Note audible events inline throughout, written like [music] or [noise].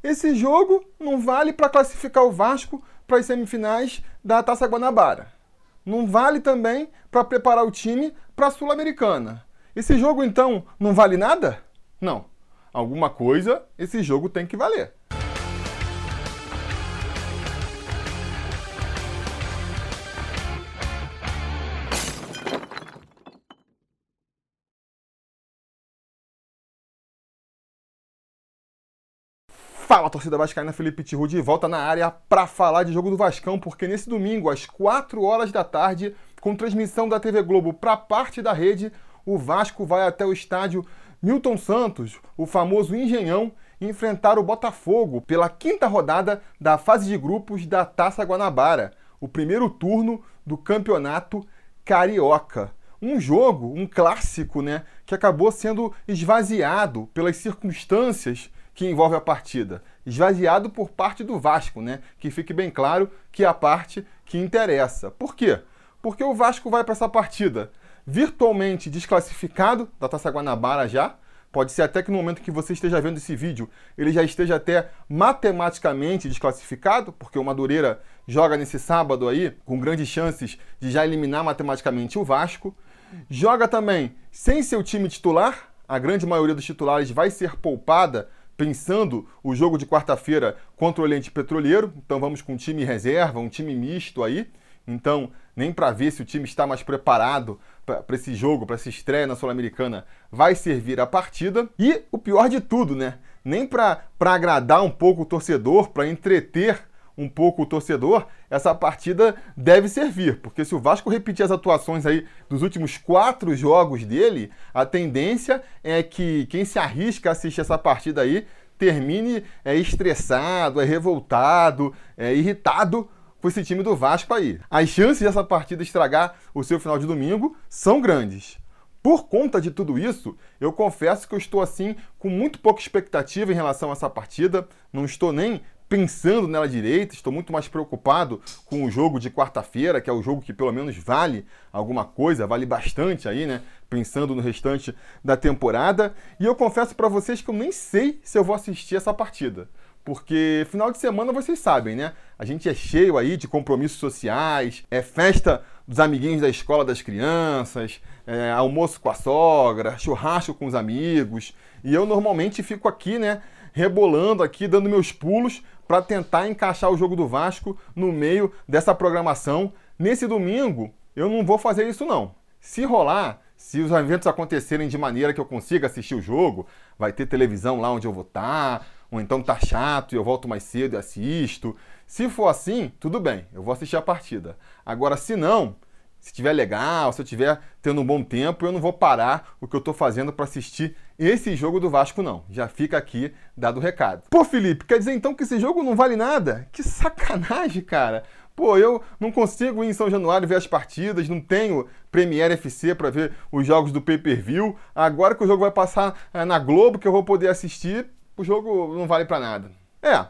Esse jogo não vale para classificar o Vasco para as semifinais da Taça Guanabara. Não vale também para preparar o time para a Sul-Americana. Esse jogo então não vale nada? Não. Alguma coisa esse jogo tem que valer. Fala, torcida vascaína, Felipe Tiru de volta na área para falar de jogo do Vascão, porque nesse domingo, às 4 horas da tarde, com transmissão da TV Globo para parte da rede, o Vasco vai até o estádio Milton Santos, o famoso Engenhão, enfrentar o Botafogo pela quinta rodada da fase de grupos da Taça Guanabara, o primeiro turno do Campeonato Carioca. Um jogo, um clássico, né, que acabou sendo esvaziado pelas circunstâncias que envolve a partida, esvaziado por parte do Vasco, né? Que fique bem claro que é a parte que interessa. Por quê? Porque o Vasco vai para essa partida virtualmente desclassificado da Taça Guanabara já. Pode ser até que no momento que você esteja vendo esse vídeo, ele já esteja até matematicamente desclassificado, porque o Madureira joga nesse sábado aí, com grandes chances de já eliminar matematicamente o Vasco. Joga também sem seu time titular, a grande maioria dos titulares vai ser poupada pensando o jogo de quarta-feira contra o Oriente Petroleiro. Então vamos com um time reserva, um time misto aí. Então, nem para ver se o time está mais preparado para esse jogo, para essa estreia na Sul-Americana, vai servir a partida. E o pior de tudo, né? Nem para agradar um pouco o torcedor, para entreter um pouco o torcedor, essa partida deve servir, porque se o Vasco repetir as atuações aí dos últimos quatro jogos dele, a tendência é que quem se arrisca a assistir essa partida aí termine é, estressado, é revoltado, é irritado com esse time do Vasco aí. As chances dessa partida estragar o seu final de domingo são grandes. Por conta de tudo isso, eu confesso que eu estou assim com muito pouca expectativa em relação a essa partida. Não estou nem pensando nela direita, estou muito mais preocupado com o jogo de quarta-feira, que é o jogo que pelo menos vale alguma coisa, vale bastante aí, né? Pensando no restante da temporada. E eu confesso para vocês que eu nem sei se eu vou assistir essa partida. Porque final de semana vocês sabem, né? A gente é cheio aí de compromissos sociais, é festa dos amiguinhos da escola das crianças, é almoço com a sogra, churrasco com os amigos. E eu normalmente fico aqui, né? Rebolando aqui, dando meus pulos para tentar encaixar o jogo do Vasco no meio dessa programação. Nesse domingo, eu não vou fazer isso não. Se rolar, se os eventos acontecerem de maneira que eu consiga assistir o jogo, vai ter televisão lá onde eu vou estar, tá, ou então tá chato e eu volto mais cedo e assisto. Se for assim, tudo bem, eu vou assistir a partida. Agora, se não, se estiver legal, se eu estiver tendo um bom tempo, eu não vou parar o que eu estou fazendo para assistir esse jogo do Vasco, não. Já fica aqui dado o recado. Pô, Felipe, quer dizer então que esse jogo não vale nada? Que sacanagem, cara. Pô, eu não consigo ir em São Januário ver as partidas, não tenho Premiere FC para ver os jogos do pay-per-view. Agora que o jogo vai passar é, na Globo, que eu vou poder assistir, o jogo não vale para nada. É,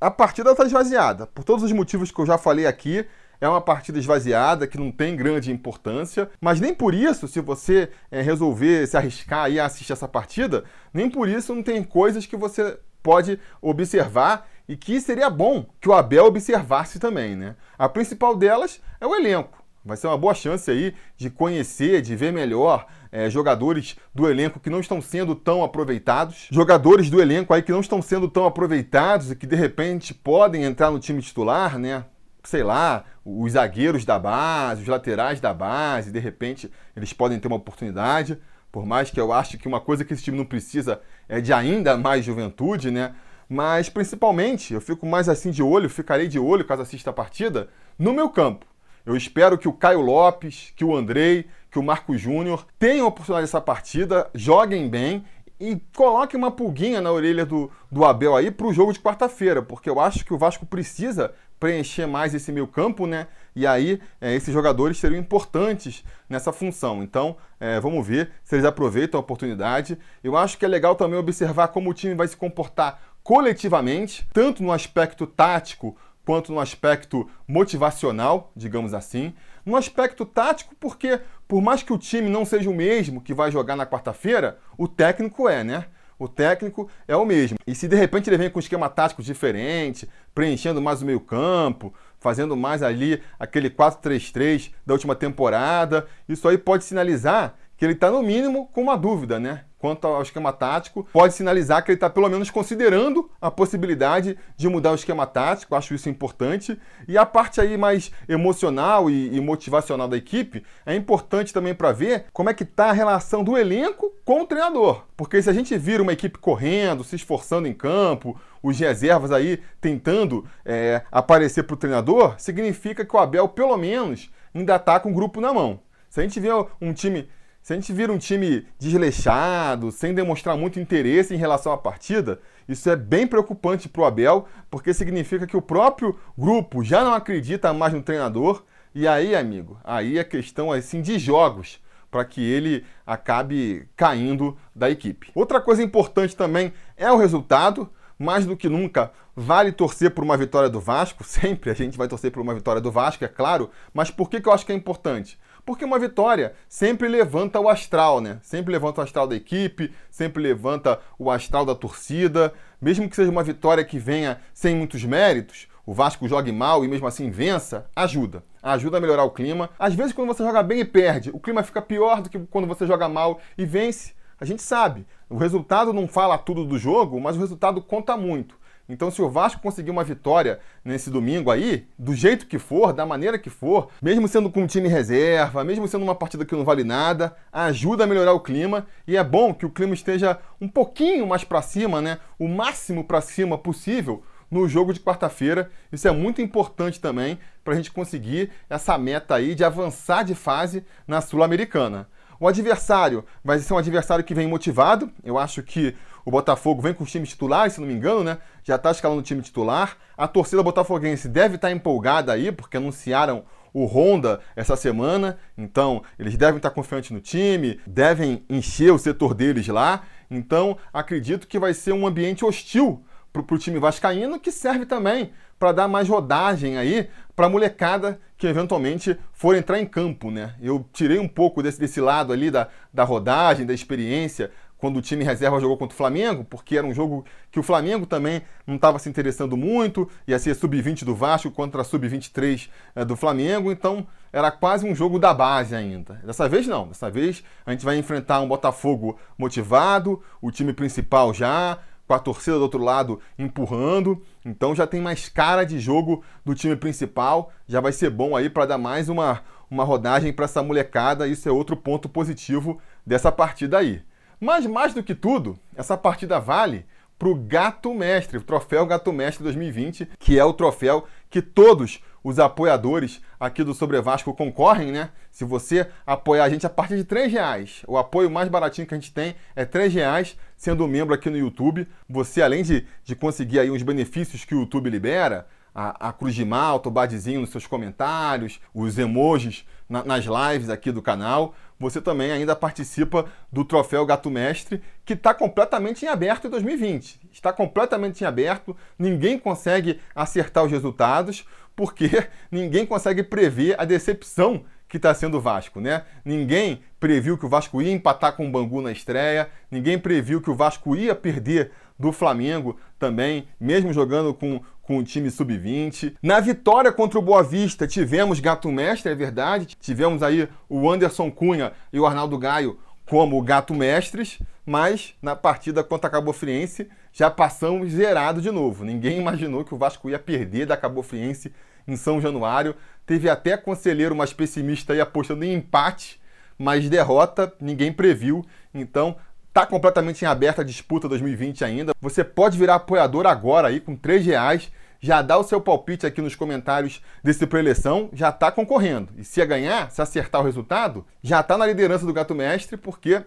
a partida está esvaziada. Por todos os motivos que eu já falei aqui, é uma partida esvaziada, que não tem grande importância, mas nem por isso, se você é, resolver se arriscar e assistir essa partida, nem por isso não tem coisas que você pode observar e que seria bom que o Abel observasse também, né? A principal delas é o elenco. Vai ser uma boa chance aí de conhecer, de ver melhor é, jogadores do elenco que não estão sendo tão aproveitados, jogadores do elenco aí que não estão sendo tão aproveitados e que de repente podem entrar no time titular, né? Sei lá, os zagueiros da base, os laterais da base, de repente eles podem ter uma oportunidade. Por mais que eu acho que uma coisa que esse time não precisa é de ainda mais juventude, né? Mas principalmente, eu fico mais assim de olho, ficarei de olho caso assista a partida, no meu campo. Eu espero que o Caio Lopes, que o Andrei, que o Marco Júnior tenham a oportunidade dessa partida, joguem bem e coloquem uma pulguinha na orelha do, do Abel aí para o jogo de quarta-feira, porque eu acho que o Vasco precisa preencher mais esse meio campo, né? E aí é, esses jogadores seriam importantes nessa função. Então é, vamos ver se eles aproveitam a oportunidade. Eu acho que é legal também observar como o time vai se comportar coletivamente, tanto no aspecto tático quanto no aspecto motivacional, digamos assim. No aspecto tático, porque por mais que o time não seja o mesmo que vai jogar na quarta-feira, o técnico é, né? o técnico é o mesmo. E se de repente ele vem com um esquema tático diferente, preenchendo mais o meio-campo, fazendo mais ali aquele 4-3-3 da última temporada, isso aí pode sinalizar que ele está no mínimo com uma dúvida, né? Quanto ao esquema tático, pode sinalizar que ele está pelo menos considerando a possibilidade de mudar o esquema tático, acho isso importante. E a parte aí mais emocional e, e motivacional da equipe é importante também para ver como é que está a relação do elenco com o treinador. Porque se a gente vira uma equipe correndo, se esforçando em campo, os reservas aí tentando é, aparecer para o treinador, significa que o Abel, pelo menos, ainda está com o grupo na mão. Se a gente vê um time se a gente vira um time desleixado, sem demonstrar muito interesse em relação à partida, isso é bem preocupante para o Abel, porque significa que o próprio grupo já não acredita mais no treinador. E aí, amigo, aí é questão assim de jogos para que ele acabe caindo da equipe. Outra coisa importante também é o resultado. Mais do que nunca, vale torcer por uma vitória do Vasco. [laughs] Sempre a gente vai torcer por uma vitória do Vasco, é claro. Mas por que, que eu acho que é importante? Porque uma vitória sempre levanta o astral, né? Sempre levanta o astral da equipe, sempre levanta o astral da torcida. Mesmo que seja uma vitória que venha sem muitos méritos, o Vasco jogue mal e mesmo assim vença, ajuda. Ajuda a melhorar o clima. Às vezes, quando você joga bem e perde, o clima fica pior do que quando você joga mal e vence. A gente sabe, o resultado não fala tudo do jogo, mas o resultado conta muito. Então, se o Vasco conseguir uma vitória nesse domingo aí, do jeito que for, da maneira que for, mesmo sendo com um time reserva, mesmo sendo uma partida que não vale nada, ajuda a melhorar o clima e é bom que o clima esteja um pouquinho mais para cima, né? O máximo para cima possível no jogo de quarta-feira. Isso é muito importante também para a gente conseguir essa meta aí de avançar de fase na Sul-Americana. O adversário vai ser um adversário que vem motivado. Eu acho que o Botafogo vem com os times titulares, se não me engano, né? Já está escalando o time titular. A torcida botafoguense deve estar tá empolgada aí, porque anunciaram o Honda essa semana. Então, eles devem estar tá confiantes no time, devem encher o setor deles lá. Então, acredito que vai ser um ambiente hostil para o time vascaíno, que serve também para dar mais rodagem aí para a molecada que eventualmente for entrar em campo, né? Eu tirei um pouco desse, desse lado ali da, da rodagem, da experiência, quando o time reserva jogou contra o Flamengo, porque era um jogo que o Flamengo também não estava se interessando muito, ia ser sub-20 do Vasco contra sub-23 é, do Flamengo, então era quase um jogo da base ainda. Dessa vez não, dessa vez a gente vai enfrentar um Botafogo motivado, o time principal já, com a torcida do outro lado empurrando. Então já tem mais cara de jogo do time principal. Já vai ser bom aí para dar mais uma, uma rodagem para essa molecada. Isso é outro ponto positivo dessa partida aí. Mas mais do que tudo, essa partida vale para o Gato Mestre, o troféu Gato Mestre 2020, que é o troféu que todos os apoiadores aqui do Sobre Vasco concorrem, né? Se você apoiar a gente a partir de três reais, o apoio mais baratinho que a gente tem é três reais, sendo membro aqui no YouTube. Você, além de, de conseguir aí uns benefícios que o YouTube libera, a, a cruz de malta, o badzinho nos seus comentários, os emojis na, nas lives aqui do canal, você também ainda participa do Troféu Gato Mestre, que está completamente em aberto em 2020. Está completamente em aberto, ninguém consegue acertar os resultados, porque [laughs] ninguém consegue prever a decepção que está sendo o Vasco, né? Ninguém previu que o Vasco ia empatar com o Bangu na estreia, ninguém previu que o Vasco ia perder do Flamengo também, mesmo jogando com, com o time sub-20. Na vitória contra o Boa Vista, tivemos Gato Mestre, é verdade, tivemos aí o Anderson Cunha e o Arnaldo Gaio como gato mestres, mas na partida contra a Cabo Friense já passamos zerado de novo. Ninguém imaginou que o Vasco ia perder da Cabo Friense em São Januário. Teve até conselheiro mais pessimista aí apostando em empate, mas derrota ninguém previu. Então tá completamente em aberta a disputa 2020 ainda. Você pode virar apoiador agora aí com R$ reais. Já dá o seu palpite aqui nos comentários desse pré-eleição, já está concorrendo. E se ganhar, se acertar o resultado, já está na liderança do Gato Mestre, porque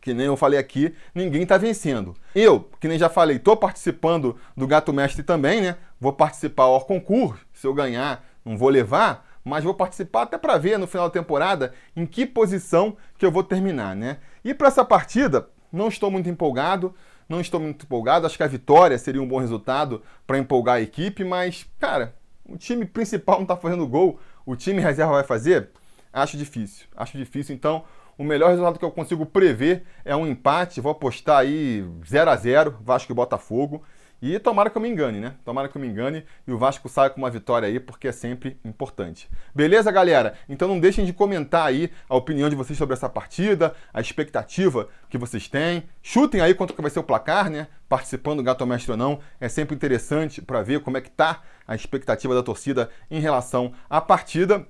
que nem eu falei aqui, ninguém está vencendo. Eu, que nem já falei, estou participando do Gato Mestre também, né? Vou participar ao concurso. Se eu ganhar, não vou levar, mas vou participar até para ver no final da temporada em que posição que eu vou terminar, né? E para essa partida, não estou muito empolgado, não estou muito empolgado. Acho que a vitória seria um bom resultado para empolgar a equipe, mas, cara, o time principal não está fazendo gol, o time reserva vai fazer? Acho difícil, acho difícil. Então, O melhor resultado que eu consigo prever é um empate. Vou apostar aí 0 a 0 Vasco e Botafogo. E tomara que eu me engane, né? Tomara que eu me engane e o Vasco saia com uma vitória aí, porque é sempre importante. Beleza, galera? Então não deixem de comentar aí a opinião de vocês sobre essa partida, a expectativa que vocês têm. Chutem aí quanto que vai ser o placar, né? Participando do Gato Mestre ou não. É sempre interessante para ver como é que tá a expectativa da torcida em relação à partida.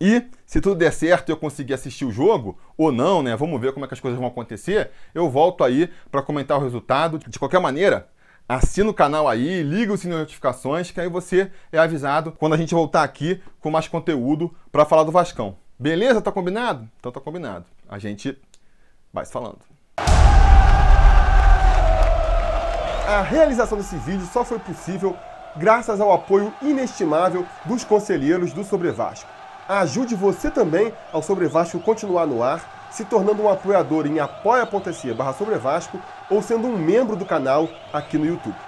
E se tudo der certo e eu conseguir assistir o jogo, ou não, né? Vamos ver como é que as coisas vão acontecer. Eu volto aí para comentar o resultado. De qualquer maneira, assina o canal aí, liga o sininho de notificações, que aí você é avisado quando a gente voltar aqui com mais conteúdo para falar do Vascão. Beleza? Tá combinado? Então tá combinado. A gente vai se falando. A realização desse vídeo só foi possível graças ao apoio inestimável dos conselheiros do Sobre Vasco. Ajude você também ao Sobre Vasco continuar no ar se tornando um apoiador em apoia.se barra ou sendo um membro do canal aqui no YouTube.